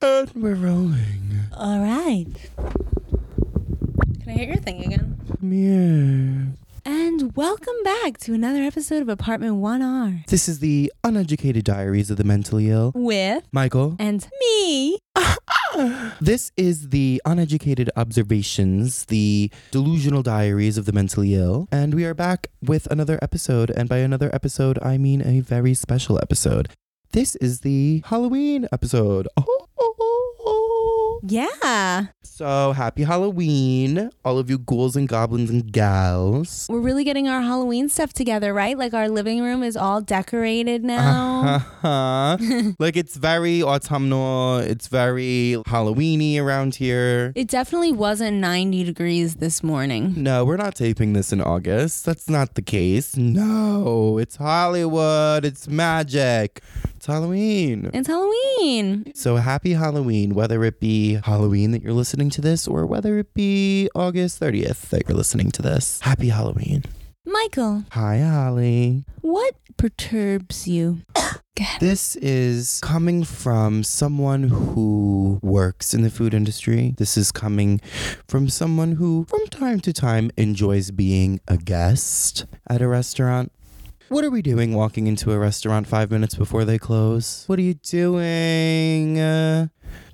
And we're rolling. All right. Can I hear your thing again? Come here. And welcome back to another episode of Apartment 1R This is the uneducated diaries of the mentally ill. with Michael. and me. This is the uneducated observations, the delusional diaries of the mentally ill. And we are back with another episode. And by another episode, I mean a very special episode. This is the Halloween episode. Oh, Yeah. So happy Halloween, all of you ghouls and goblins and gals. We're really getting our Halloween stuff together, right? Like our living room is all decorated now. Uh-huh. like it's very autumnal, it's very Halloweeny around here. It definitely wasn't 90 degrees this morning. No, we're not taping this in August. That's not the case. No, it's Hollywood. It's magic. It's Halloween. It's Halloween. So happy Halloween, whether it be Halloween that you're listening to this or whether it be August 30th that you're listening to this. Happy Halloween. Michael, Hi, Holly. what perturbs you? This is coming from someone who works in the food industry. This is coming from someone who, from time to time, enjoys being a guest at a restaurant. What are we doing walking into a restaurant five minutes before they close? What are you doing? Uh,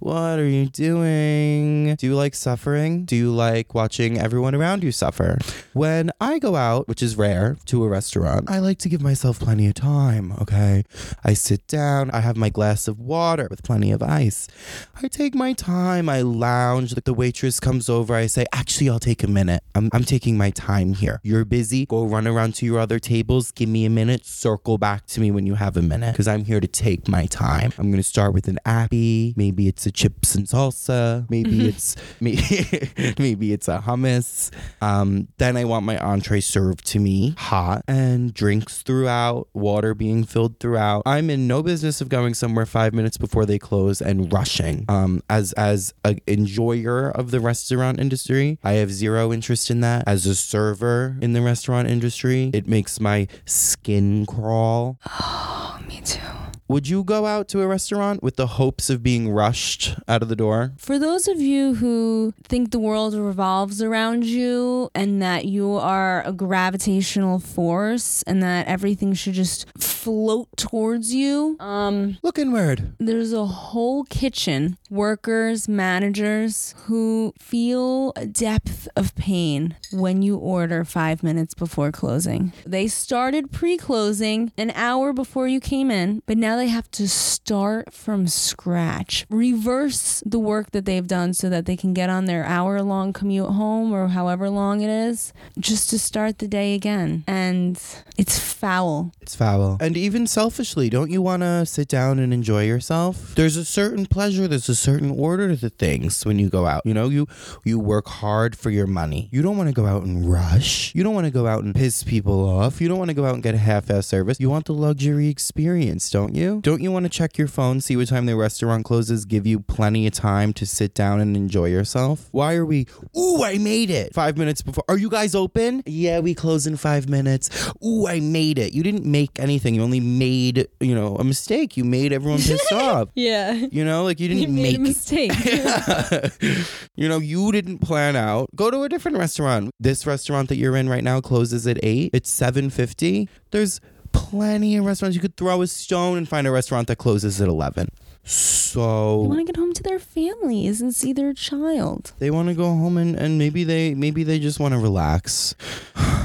what are you doing? Do you like suffering? Do you like watching everyone around you suffer? When I go out, which is rare, to a restaurant, I like to give myself plenty of time, okay? I sit down, I have my glass of water with plenty of ice. I take my time, I lounge. The waitress comes over, I say, Actually, I'll take a minute. I'm, I'm taking my time here. You're busy, go run around to your other tables, give me a minute, circle back to me when you have a minute, because I'm here to take my time. I'm gonna start with an appy, maybe it's a chips and salsa, maybe it's maybe, maybe it's a hummus. Um, then I want my entree served to me hot and drinks throughout, water being filled throughout. I'm in no business of going somewhere five minutes before they close and rushing. Um, as as a enjoyer of the restaurant industry, I have zero interest in that. As a server in the restaurant industry, it makes my skin crawl. Me too. Would you go out to a restaurant with the hopes of being rushed out of the door? For those of you who think the world revolves around you and that you are a gravitational force and that everything should just float towards you, um, Look inward. there's a whole kitchen, workers, managers who feel a depth of pain when you order five minutes before closing. They started pre closing an hour before you came in, but now they have to start from scratch, reverse the work that they've done so that they can get on their hour long commute home or however long it is, just to start the day again. And it's foul. It's foul. And even selfishly, don't you want to sit down and enjoy yourself? There's a certain pleasure, there's a certain order to things when you go out. You know, you you work hard for your money. You don't want to go out and rush. You don't want to go out and piss people off. You don't want to go out and get a half-ass service. You want the luxury experience, don't you? Don't you want to check your phone, see what time the restaurant closes, give you plenty of time to sit down and enjoy yourself? Why are we, ooh, I made it 5 minutes before. Are you guys open? Yeah, we close in 5 minutes. Ooh, I made it. You didn't make anything. You only made, you know, a mistake. You made everyone pissed off. Yeah. You know, like you didn't You made a make mistake. you know, you didn't plan out. Go to a different restaurant. This restaurant that you're in right now closes at 8. It's 7:50. There's plenty of restaurants you could throw a stone and find a restaurant that closes at 11. So They want to get home to their families and see their child. they want to go home and, and maybe they maybe they just want to relax.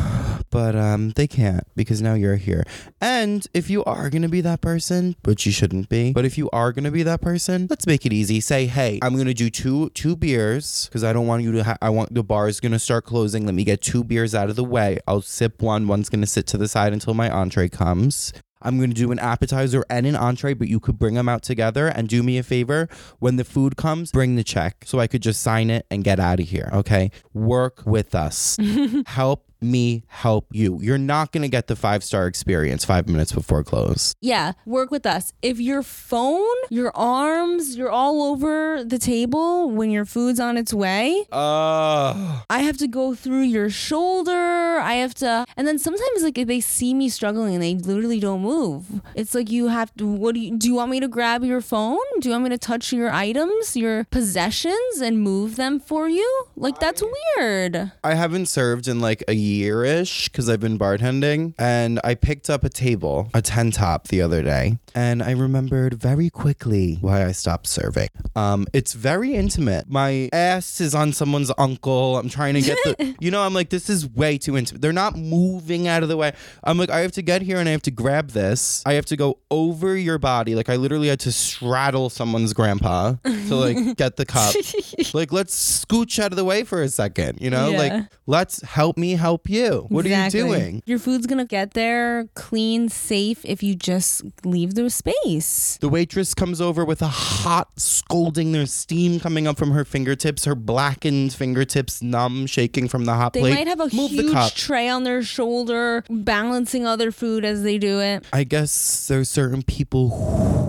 But um, they can't because now you're here. And if you are gonna be that person, which you shouldn't be, but if you are gonna be that person, let's make it easy. Say, hey, I'm gonna do two two beers because I don't want you to. Ha- I want the bar is gonna start closing. Let me get two beers out of the way. I'll sip one. One's gonna sit to the side until my entree comes. I'm going to do an appetizer and an entree, but you could bring them out together and do me a favor. When the food comes, bring the check so I could just sign it and get out of here. Okay. Work with us. Help me help you. You're not going to get the five star experience five minutes before close. Yeah, work with us. If your phone, your arms, you're all over the table when your food's on its way, Oh. I have to go through your shoulder. I have to, and then sometimes like if they see me struggling and they literally don't move, it's like you have to. What do you do? You want me to grab your phone? Do you want me to touch your items, your possessions, and move them for you? Like that's weird. I haven't served in like a year ish because I've been bartending. And I picked up a table, a 10 top the other day. And I remembered very quickly why I stopped serving. Um, it's very intimate. My ass is on someone's uncle. I'm trying to get the, you know, I'm like, this is way too intimate. They're not moving out of the way. I'm like, I have to get here and I have to grab this. I have to go over your body. Like, I literally had to straddle someone's grandpa to like get the cup. like, let's scooch out of the way for a second, you know? Yeah. Like, let's help me help you. What Exactly. are you doing? Your food's gonna get there clean, safe if you just leave the space. The waitress comes over with a hot scolding. There's steam coming up from her fingertips, her blackened fingertips numb, shaking from the hot They plate. might have a Move huge tray on their shoulder, balancing other food as they do it. I guess there's certain people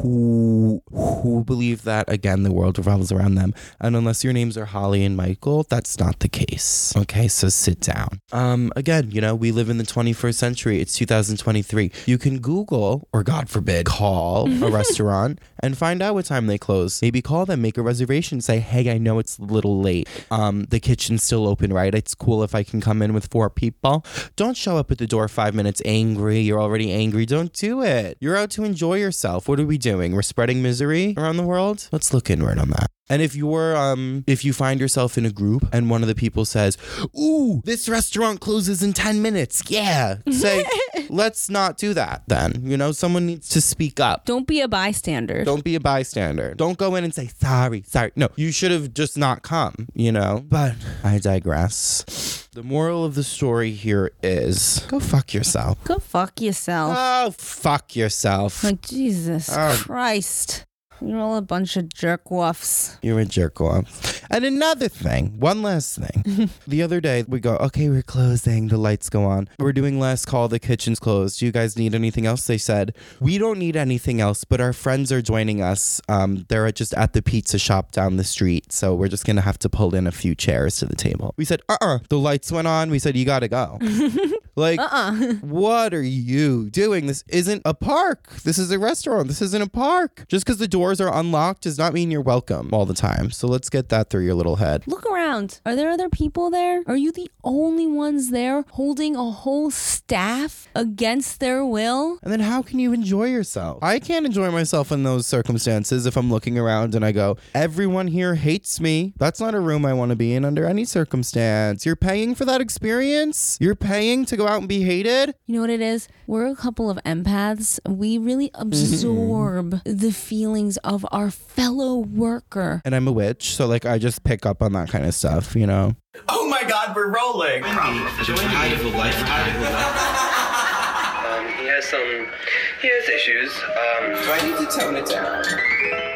who who believe that again the world revolves around them, and unless your names are Holly and Michael, that's not the case. Okay, so sit down. Um, again, you know we live in the 21st century. It's 2023. You can Google or God forbid call a restaurant and find out what time they close. Maybe call them, make a reservation, say, hey, I know it's a little late. Um, the kitchen's still open, right? It's cool if I can come in with four people. Don't show up at the door five minutes angry. You're already angry. Don't do it. You're out to enjoy yourself. What are we doing? We're spreading misery around the world? Let's look inward on that. And if you're um if you find yourself in a group and one of the people says, "Ooh, this restaurant closes in 10 minutes." Yeah. Say, "Let's not do that then." You know, someone needs to speak up. Don't be a bystander. Don't be a bystander. Don't go in and say, sorry, sorry. No, you should have just not come, you know? But I digress. The moral of the story here is go fuck yourself. Go fuck yourself. Oh, fuck yourself. like Jesus Oh. Christ. You're all a bunch of jerk woofs. You're a jerk off. And another thing, one last thing. the other day, we go, okay, we're closing. The lights go on. We're doing last call. The kitchen's closed. Do you guys need anything else? They said, we don't need anything else, but our friends are joining us. Um, they're just at the pizza shop down the street. So we're just going to have to pull in a few chairs to the table. We said, uh uh The lights went on. We said, you got to go. like, Uh-uh. what are you doing? This isn't a park. This is a restaurant. This isn't a park. Just because the doors are unlocked does not mean you're welcome all the time. So let's get that through your little head. Look around. Are there other people there? Are you the only ones there holding a whole staff against their will? And then how can you enjoy yourself? I can't enjoy myself in those circumstances if I'm looking around and I go, everyone here hates me. That's not a room I want to be in under any circumstance. You're paying for that experience? You're paying to go out and be hated? You know what it is? We're a couple of empaths. We really absorb mm-hmm. the feelings of our fellow worker. And I'm a witch, so like I just pick up on that kind of stuff, you know? Oh my god, we're rolling! Um, he has some. He has issues. Um, Do I need to tone it down?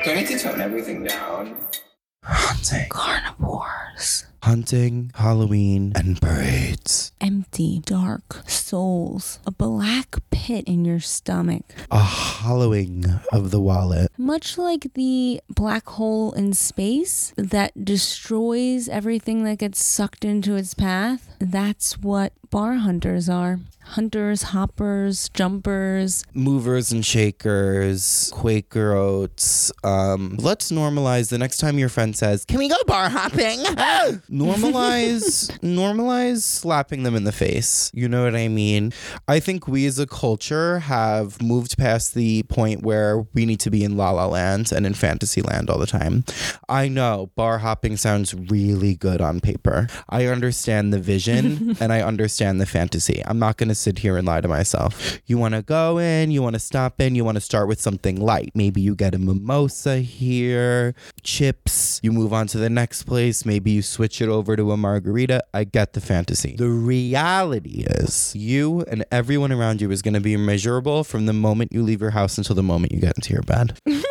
Do I need to tone everything down? Hunting. Carnivores. Hunting, Halloween, and parades. Empty, dark souls. A black pit in your stomach. A hollowing of the wallet. Much like the black hole in space that destroys everything that gets sucked into its path, that's what bar hunters are. Hunters, hoppers, jumpers. movers and shakers, Quaker oats. Um, let's normalize the next time your friend says, "Can we go bar hopping?" normalize, normalize slapping them in the face. You know what I mean? I think we as a culture have moved past the point where we need to be in La La Land and in fantasy land all the time. I know bar hopping sounds really good on paper. I understand the vision and I understand the fantasy. I'm not going to sit here and lie to myself. You want to go in, you want to stop in, you want to start with something light. Maybe you get a mimosa here, chips, you move on to the next place, maybe you switch it over to a margarita. I get the fantasy. The reality is, you and everyone around you is going to be miserable from the moment you leave your house until the moment you get into your bed.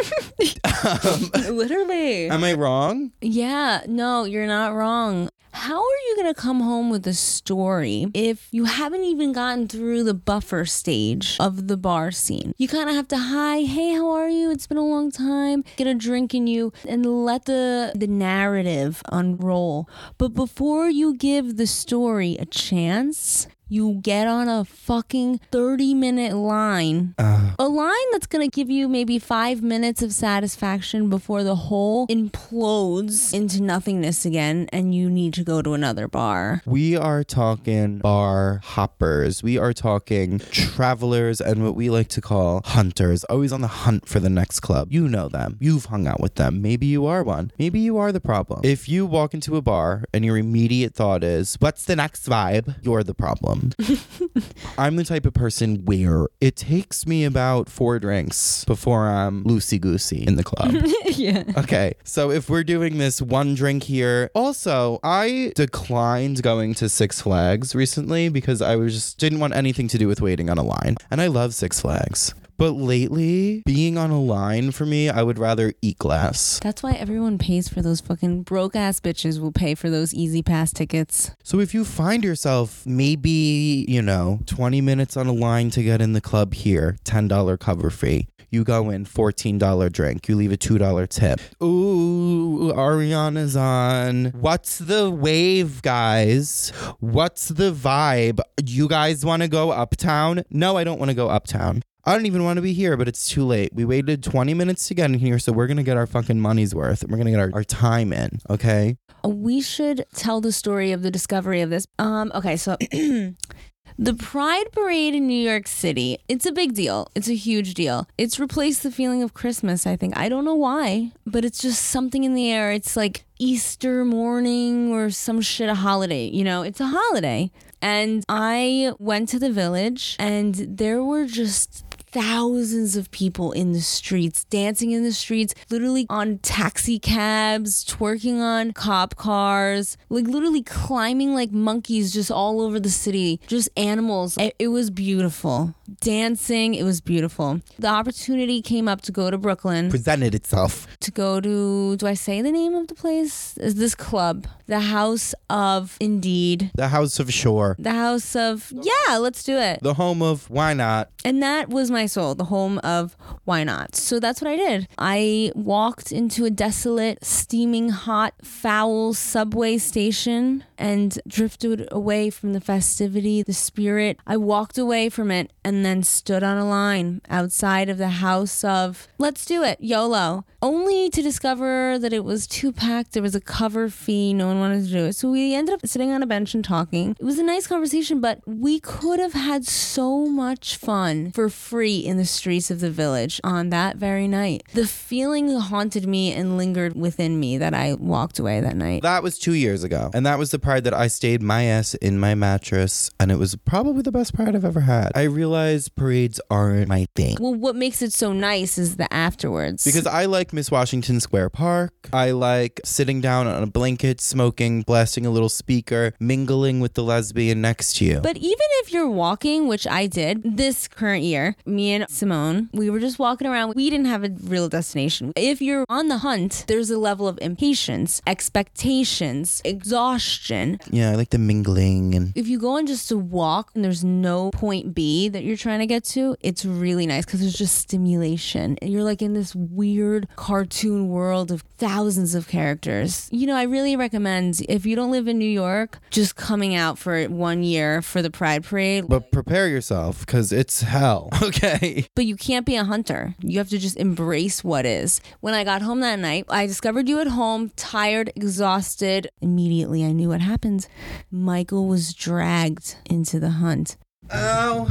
Um, Literally. Am I wrong? Yeah, no, you're not wrong. How are you going to come home with a story if you haven't even gotten through the buffer stage of the bar scene? You kind of have to, hi, hey, how are you? It's been a long time. Get a drink in you and let the, the narrative unroll. But before you give the story a chance, you get on a fucking 30 minute line. Uh-huh. a line that's gonna give you maybe five minutes of satisfaction before the whole implodes into nothingness again and you need to go to another bar. We are talking bar hoppers. We are talking travelers and what we like to call hunters, always on the hunt for the next club. You know them. You've hung out with them. Maybe you are one. Maybe you are the problem. If you walk into a bar and your immediate thought is, what's the next vibe? You're the problem. I'm the type of person where it takes me about four drinks before I'm loosey goosey in the club. yeah. Okay, so if we're doing this one drink here, also I declined going to Six Flags recently because I was just didn't want anything to do with waiting on a line, and I love Six Flags. But lately, being on a line for me, I would rather eat glass. That's why everyone pays for those fucking broke ass bitches will pay for those easy pass tickets. So if you find yourself maybe, you know, 20 minutes on a line to get in the club here, $10 cover fee. You go in, $14 drink. You leave a $2 tip. Ooh, Ariana's on. What's the wave, guys? What's the vibe? You guys want to go uptown? No, I don't want to go uptown. I don't even want to be here, but it's too late. We waited 20 minutes to get in here, so we're going to get our fucking money's worth. We're going to get our, our time in, okay? We should tell the story of the discovery of this. Um, okay, so the Pride Parade in New York City, it's a big deal. It's a huge deal. It's replaced the feeling of Christmas, I think. I don't know why, but it's just something in the air. It's like Easter morning or some shit, a holiday. You know, it's a holiday. And I went to the village and there were just thousands of people in the streets, dancing in the streets, literally on taxi cabs, twerking on cop cars, like literally climbing like monkeys just all over the city, just animals. It, was beautiful. Dancing, it was beautiful. The opportunity came up to go to Brooklyn, Presented itself. to go to, do I say the name of the place? Is this club? The House of Indeed. The House of Shore. The House of, yeah, let's do it. The home of why not? And that was my soul, the home of why not. So that's what I did. I walked into a desolate, steaming hot, foul subway station and drifted away from the festivity, the spirit. I walked away from it and then stood on a line outside of the house of, let's do it, YOLO, only to discover that it was too packed. There was a cover fee. No one wanted to do it. So we ended up sitting on a bench and talking. It was a nice conversation, but we could have had so much fun for free in the streets of the village on that very night. The feeling haunted me and lingered within me that I walked away that night. That was two years ago. And that was the pride that I stayed my ass in my mattress. And it was probably the best pride I've ever had. I realized parades aren't my thing. Well, what makes it so nice is the afterwards. Because I like Miss Washington Square Park. I like sitting down on a blanket, smoking, blasting a little speaker, mingling with the lesbian next to you. But even if you're walking, which I did this current year, me and Simone, we were just walking around. We didn't have a real destination. If you're on the hunt, there's a level of impatience, expectations, exhaustion. yeah, I like the mingling and If you go on just to walk and there's no point B that you're trying to get to, it's really nice because there's just stimulation. And you're like in this weird cartoon world of thousands of characters. You know, I really recommend if you don't live in New York, just coming out for one year for the Pride Parade. but prepare yourself because it's hell. Okay. But you can't be a hunter. You have to just embrace what is. When I got home that night, I discovered you at home, tired, exhausted. Immediately, I knew what happened. Michael was dragged into the hunt. Ow.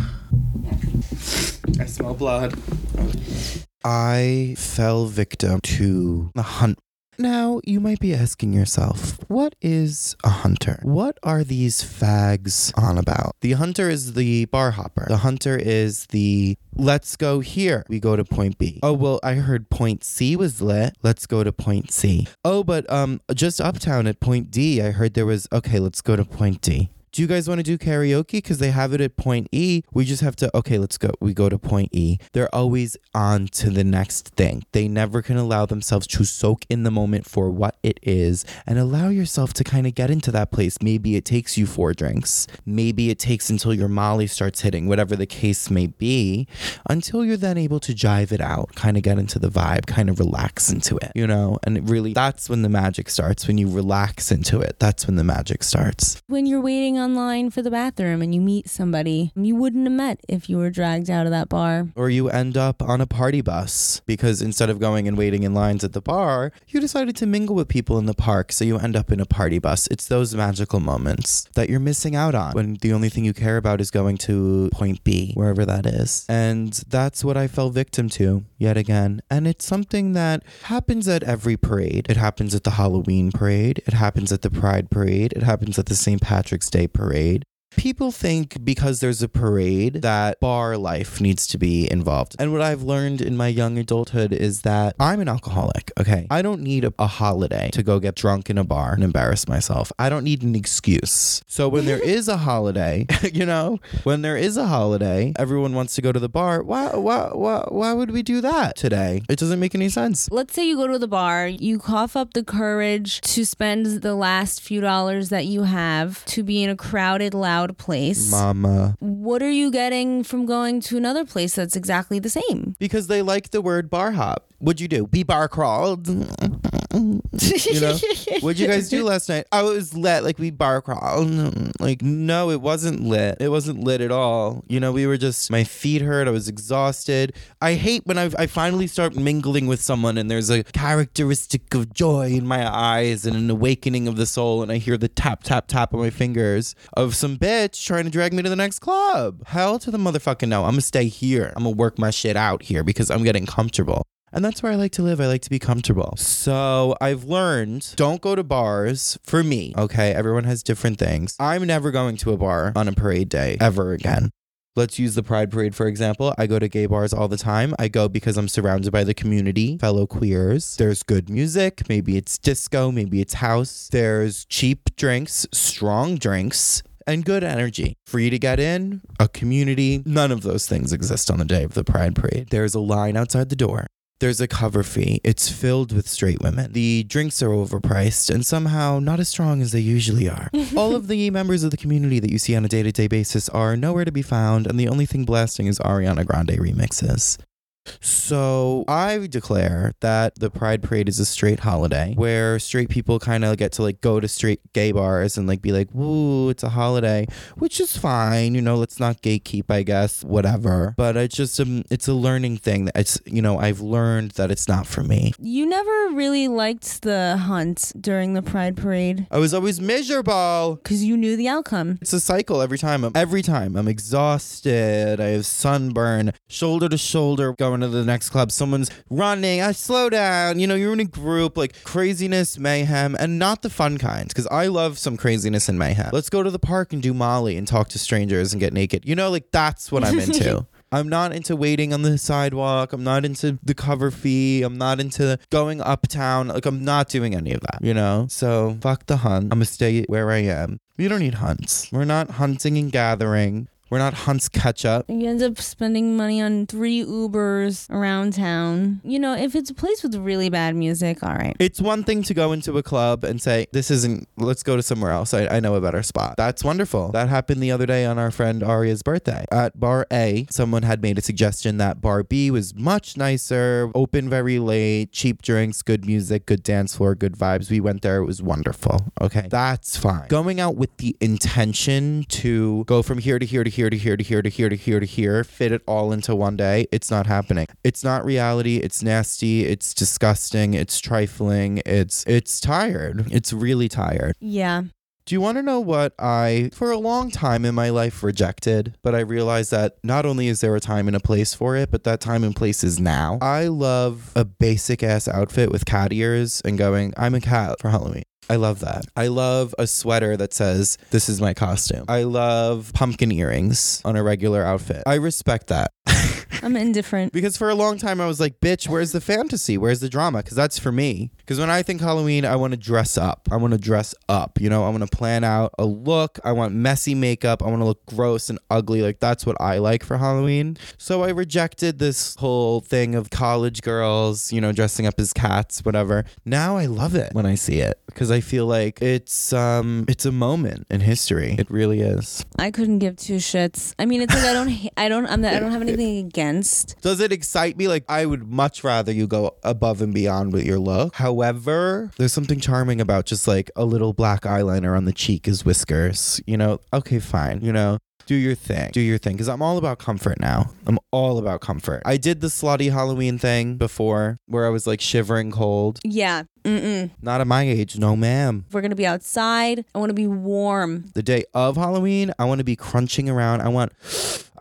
I smell blood. I fell victim to the hunt. Now, you might be asking yourself, what is a hunter? What are these fags on about? The hunter is the bar hopper. The hunter is the let's go here. We go to point B. Oh, well, I heard point C was lit. Let's go to point C. Oh, but um just uptown at point D, I heard there was okay, let's go to point D. Do you guys want to do karaoke? Because they have it at point E. We just have to, okay, let's go. We go to point E. They're always on to the next thing. They never can allow themselves to soak in the moment for what it is and allow yourself to kind of get into that place. Maybe it takes you four drinks. Maybe it takes until your Molly starts hitting, whatever the case may be, until you're then able to jive it out, kind of get into the vibe, kind of relax into it, you know? And it really, that's when the magic starts. When you relax into it, that's when the magic starts. When you're waiting online for the bathroom and you meet somebody you wouldn't have met if you were dragged out of that bar. Or you end up on a party bus because instead of going and waiting in lines at the bar, you decided to mingle with people in the park. So you end up in a party bus. It's those magical moments that you're missing out on when the only thing you care about is going to point B, wherever that is. And that's what I fell victim to yet again. And it's something that happens at every parade. It happens at the Halloween parade, it happens at the Pride parade, it happens at the St. Patrick's Day parade. People think because there's a parade that bar life needs to be involved. And what I've learned in my young adulthood is that I'm an alcoholic, okay? I don't need a, a, holiday to go get drunk in a bar and embarrass myself. I don't need an excuse. So when there is a holiday, you know, when there is a holiday, everyone wants to go to the bar. Why, why, why, why would we do that today? It doesn't make any sense. Let's say you go to the bar, you cough up the courage to spend the last few dollars that you have to be in a crowded, loud place. Mama. What are you getting from going to another place that's exactly the same? Because they like the word bar hop. What'd you do? Be bar crawled. you know? What'd you guys do last night? I was lit, like we bar crawled. Like, no, it wasn't lit. It wasn't lit at all. You know, we were just, my feet hurt. I was exhausted. I hate when I, I finally start mingling with someone and there's a characteristic of joy in my eyes and an awakening of the soul. And I hear the tap, tap, tap of my fingers of some bitch trying to drag me to the next club. Hell to the motherfucking no. I'm gonna stay here. I'm gonna work my shit out here because I'm getting comfortable. And that's where I like to live. I like to be comfortable. So I've learned don't go to bars for me. Okay. Everyone has different things. I'm never going to a bar on a parade day ever again. Let's use the Pride Parade for example. I go to gay bars all the time. I go because I'm surrounded by the community, fellow queers. There's good music. Maybe it's disco, maybe it's house. There's cheap drinks, strong drinks, and good energy. Free to get in, a community. None of those things exist on the day of the Pride Parade. There's a line outside the door. There's a cover fee. It's filled with straight women. The drinks are overpriced and somehow not as strong as they usually are. All of the members of the community that you see on a day to day basis are nowhere to be found, and the only thing blasting is Ariana Grande remixes. So I declare that the Pride Parade is a straight holiday where straight people kind of get to like go to straight gay bars and like be like, "Woo, it's a holiday," which is fine. You know, let's not gatekeep, I guess, whatever. But it's just um, it's a learning thing. That it's you know I've learned that it's not for me. You never really liked the hunt during the Pride Parade I was always miserable. because you knew the outcome. It's a cycle every time. I'm, every time I'm exhausted. I have sunburn, shoulder to shoulder, going to the next club. Someone's running. I slow down. You know, you're in a group, like craziness, mayhem, and not the fun kinds. Because I love some craziness and mayhem. Let's go to the park and do Molly and talk to strangers and get naked. You know, like that's what I'm into. I'm not into waiting on the sidewalk. I'm not into the cover fee. I'm not into going uptown. Like, I'm not doing any of that, you know? So, fuck the hunt. I'm gonna stay where I am. You don't need hunts. We're not hunting and gathering. We're not hunts catch up. You end up spending money on three Ubers around town. You know, if it's a place with really bad music, all right. It's one thing to go into a club and say, this isn't, let's go to somewhere else. I, I know a better spot. That's wonderful. That happened the other day on our friend Aria's birthday. At bar A, someone had made a suggestion that bar B was much nicer, open very late, cheap drinks, good music, good dance floor, good vibes. We went there. It was wonderful. Okay. That's fine. Going out with the intention to go from here to here to here to here to here to here to here to here, fit it all into one day, it's not happening. It's not reality. It's nasty. It's disgusting. It's trifling. It's it's tired. It's really tired. Yeah. Do you want to know what I, for a long time in my life, rejected? But I realized that not only is there a time and a place for it, but that time and place is now. I love a basic ass outfit with cat ears and going, I'm a cat for Halloween. I love that. I love a sweater that says, This is my costume. I love pumpkin earrings on a regular outfit. I respect that. I'm indifferent. Because for a long time I was like, bitch, where's the fantasy? Where's the drama? Because that's for me. Because when I think Halloween, I want to dress up. I want to dress up. You know, I want to plan out a look. I want messy makeup. I want to look gross and ugly. Like that's what I like for Halloween. So I rejected this whole thing of college girls, you know, dressing up as cats, whatever. Now I love it when I see it because I feel like it's um it's a moment in history. It really is. I couldn't give two shits. I mean, it's like I don't, I don't, I'm, I don't have anything against. Does it excite me? Like, I would much rather you go above and beyond with your look. However, there's something charming about just like a little black eyeliner on the cheek as whiskers. You know, okay, fine. You know, do your thing. Do your thing. Because I'm all about comfort now. I'm all about comfort. I did the slutty Halloween thing before where I was like shivering cold. Yeah. Mm-mm. Not at my age. No, ma'am. We're gonna be outside, I want to be warm. The day of Halloween, I want to be crunching around. I want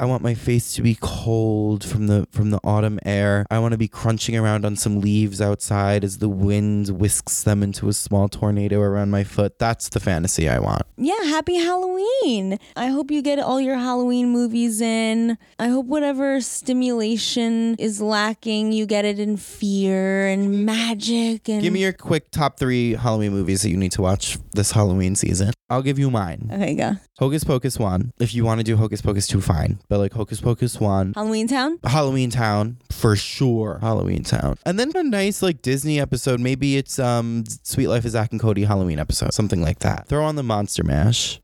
I want my face to be cold from the from the autumn air. I want to be crunching around on some leaves outside as the wind whisks them into a small tornado around my foot. That's the fantasy I want. Yeah. Happy Halloween. I hope you get all your Halloween movies in. I hope whatever stimulation is lacking, you get it in fear and magic and. Give me your quick top 3 Halloween movies that you need to watch this Halloween season. I'll give you mine. Okay, go. Hocus Pocus 1. If you want to do Hocus Pocus 2 fine, but like Hocus Pocus 1, Halloween Town. Halloween Town for sure. Halloween Town, and then a nice like Disney episode. Maybe it's um Sweet Life of Zach and Cody Halloween episode, something like that. Throw on the Monster Mash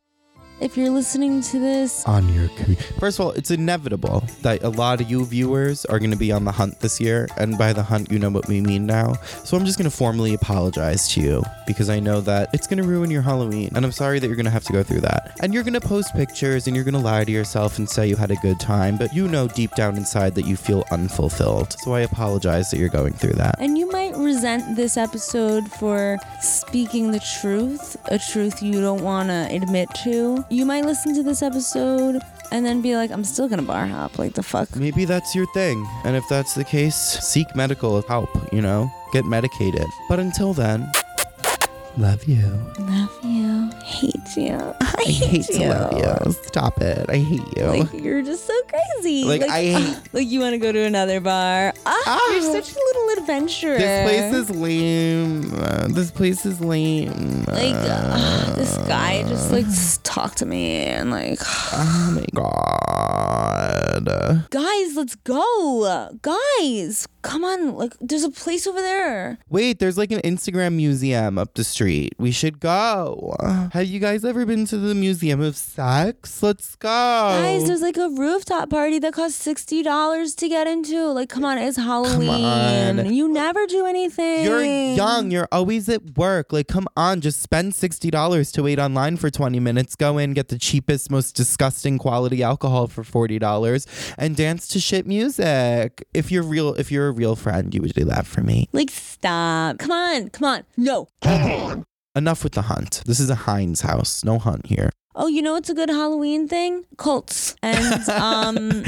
If you're listening to this, on your. commu- First of all, it's inevitable that a lot of you viewers are going to be on the hunt this year, and by the hunt, you know what we mean now. So I'm just going to formally apologize to you because I know that it's going to ruin your Halloween, and I'm sorry that you're going to have to go through that. And you're going to post pictures and you're going to lie to yourself and say you had a good time, but you know deep down inside that you feel unfulfilled. So I apologize that you're going through that. and you might resent this episode for speaking the truth, a truth you don't want to admit to. You might listen to this episode and then be like, I'm still gonna bar hop. Like the fuck. Maybe that's your thing. And if that's the case, seek medical help, you know? Get medicated. But until then, love you. Love you. Hate you. I, I hate to love you. Stop it. I hate you. Like you're just so crazy. Like, I hate- like you want to go to another bar. Ah, Ah. you're such a adventurer. this place is lame. Uh, this place is lame. like ah, this guy just like s- talk to me and like oh my god. guys, let's go. Guys, come on. Like there's a place over there. Wait, there's like an Instagram museum up the street. We should go. Have you guys ever been to the Museum of Sex? Let's go. Guys, there's like a rooftop party that costs sixty dollars to get into. Like, come on, it's Halloween. on. You never do anything. You're young. You're always at work. Like, come on, just spend sixty dollars to wait online for twenty minutes. Go in, get the cheapest, most disgusting quality alcohol for forty dollars, and dance to shit music. If you're real, if you're a real friend, you would do that for me. Like, stop. Come on, come on. No. Enough with the hunt. This is a Heinz house. No hunt here. Oh, you know it's a good Halloween thing? Cults. And um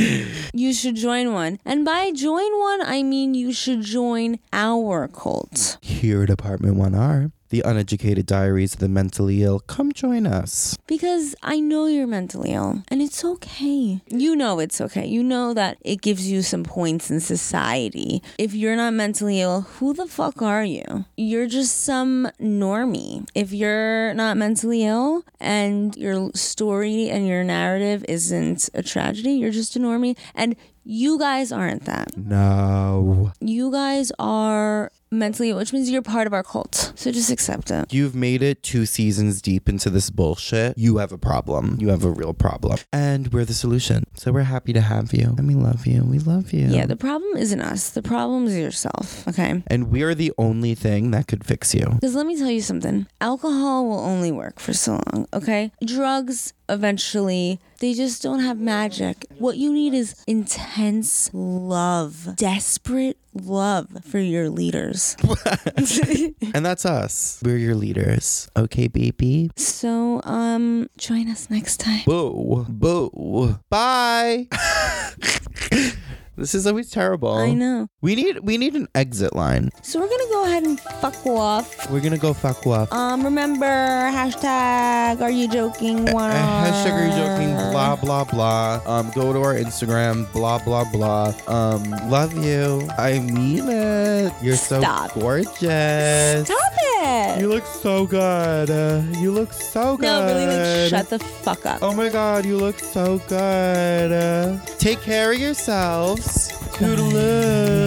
you should join one. And by join one, I mean you should join our cult. Here at Apartment One R, the uneducated diaries of the mentally ill. Come join us. Because I know you're mentally ill and it's okay. You know it's okay. You know that it gives you some points in society. If you're not mentally ill, who the fuck are you? You're just some normie. If you're not mentally ill and your story and your narrative isn't a tragedy, you're just a normie. And you guys aren't that. No. You guys are mentally which means you're part of our cult. So just accept it. You've made it two seasons deep into this bullshit. You have a problem. You have a real problem. And we're the solution. So we're happy to have you. And we love you. We love you. Yeah, the problem isn't us. The problem is yourself. Okay. and we're the only thing that could fix you. Because let me tell you something alcohol will only work for so long, okay? Drugs, eventually, they just don't have magic. What you need is intense love, desperate love for your leaders. And that's us. We're your leaders. Okay, baby? so, um, join us next time. Boo. Boo. Bye. This is always terrible. I know. We need we need an exit line. So we're gonna go ahead and fuck off. We're gonna go fuck off. Um, remember hashtag Are you joking? One. Hashtag are you joking? Blah blah blah. Um, go to our Instagram. Blah blah blah. Um, love you. I mean it. You're so gorgeous. Stop it. You look so good. Uh, you look so good. no, really, like, shut the fuck up. Oh my god, you look so good. Uh, take care of yourselves. Toodaloo.